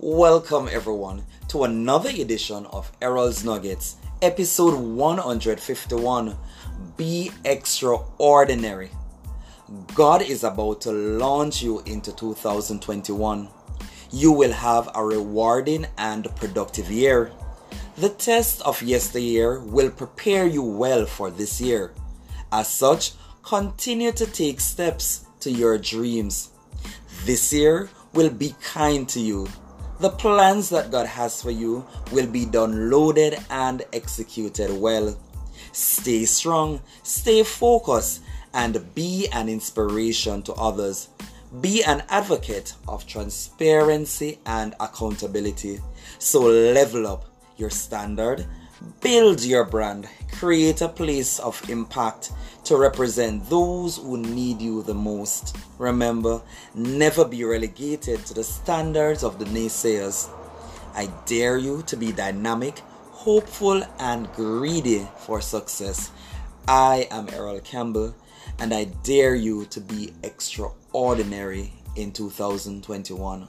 Welcome, everyone, to another edition of Errol's Nuggets, episode 151 Be Extraordinary. God is about to launch you into 2021. You will have a rewarding and productive year. The test of yesteryear will prepare you well for this year. As such, continue to take steps to your dreams. This year will be kind to you. The plans that God has for you will be downloaded and executed well. Stay strong, stay focused, and be an inspiration to others. Be an advocate of transparency and accountability. So level up your standard, build your brand, create a place of impact to represent those who need you the most. Remember, never be relegated to the standards of the naysayers. I dare you to be dynamic, hopeful, and greedy for success. I am Errol Campbell, and I dare you to be extraordinary in 2021.